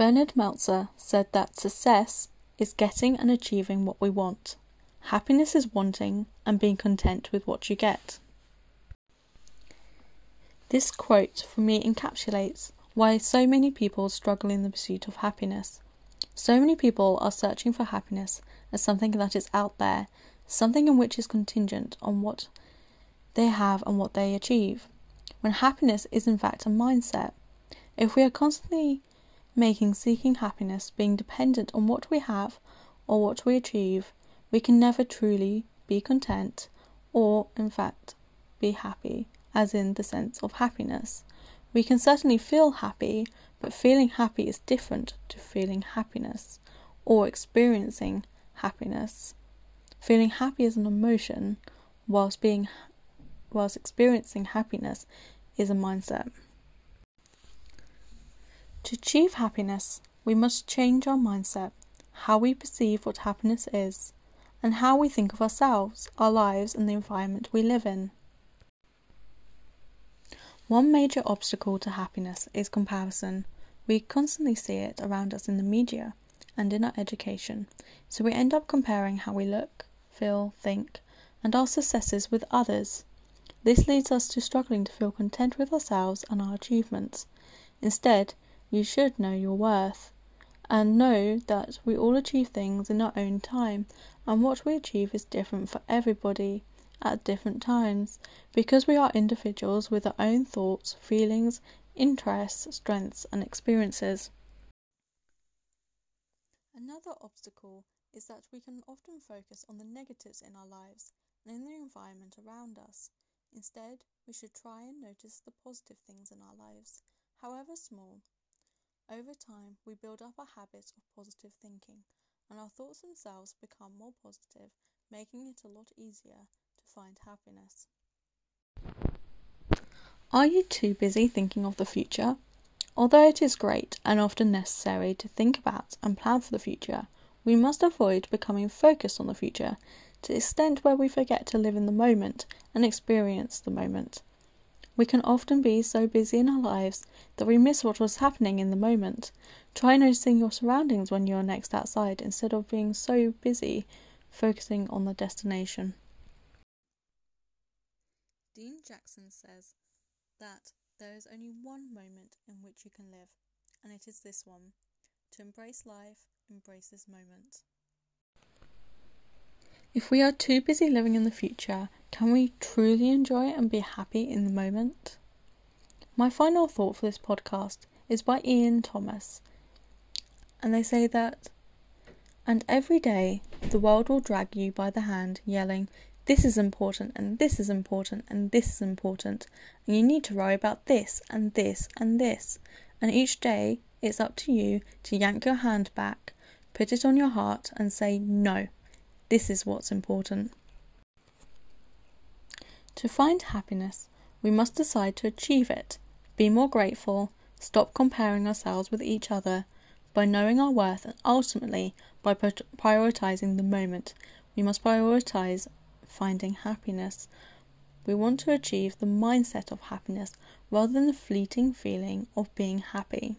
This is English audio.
Bernard Meltzer said that success is getting and achieving what we want. Happiness is wanting and being content with what you get. This quote for me encapsulates why so many people struggle in the pursuit of happiness. So many people are searching for happiness as something that is out there, something in which is contingent on what they have and what they achieve, when happiness is in fact a mindset. If we are constantly making seeking happiness being dependent on what we have or what we achieve, we can never truly be content or, in fact, be happy as in the sense of happiness. We can certainly feel happy, but feeling happy is different to feeling happiness or experiencing happiness. Feeling happy is an emotion, whilst being whilst experiencing happiness is a mindset. To achieve happiness, we must change our mindset, how we perceive what happiness is, and how we think of ourselves, our lives, and the environment we live in. One major obstacle to happiness is comparison. We constantly see it around us in the media and in our education, so we end up comparing how we look, feel, think, and our successes with others. This leads us to struggling to feel content with ourselves and our achievements. Instead, you should know your worth and know that we all achieve things in our own time, and what we achieve is different for everybody at different times, because we are individuals with our own thoughts, feelings, interests, strengths, and experiences. Another obstacle is that we can often focus on the negatives in our lives and in the environment around us. Instead, we should try and notice the positive things in our lives, however small. Over time, we build up a habit of positive thinking, and our thoughts themselves become more positive, making it a lot easier to find happiness. Are you too busy thinking of the future? Although it is great and often necessary to think about and plan for the future, we must avoid becoming focused on the future to the extent where we forget to live in the moment and experience the moment. We can often be so busy in our lives that we miss what was happening in the moment. Try noticing your surroundings when you are next outside instead of being so busy focusing on the destination. Dean Jackson says that there is only one moment in which you can live, and it is this one. To embrace life, embrace this moment. If we are too busy living in the future, can we truly enjoy and be happy in the moment? My final thought for this podcast is by Iain Thomas, and they say that, and every day the world will drag you by the hand, yelling, this is important and this is important and this is important and you need to worry about this and this and this and each day it's up to you to yank your hand back put it on your heart and say no this is what's important to find happiness we must decide to achieve it be more grateful stop comparing ourselves with each other by knowing our worth and ultimately by prioritizing the moment we must prioritize finding happiness. We want to achieve the mindset of happiness rather than the fleeting feeling of being happy.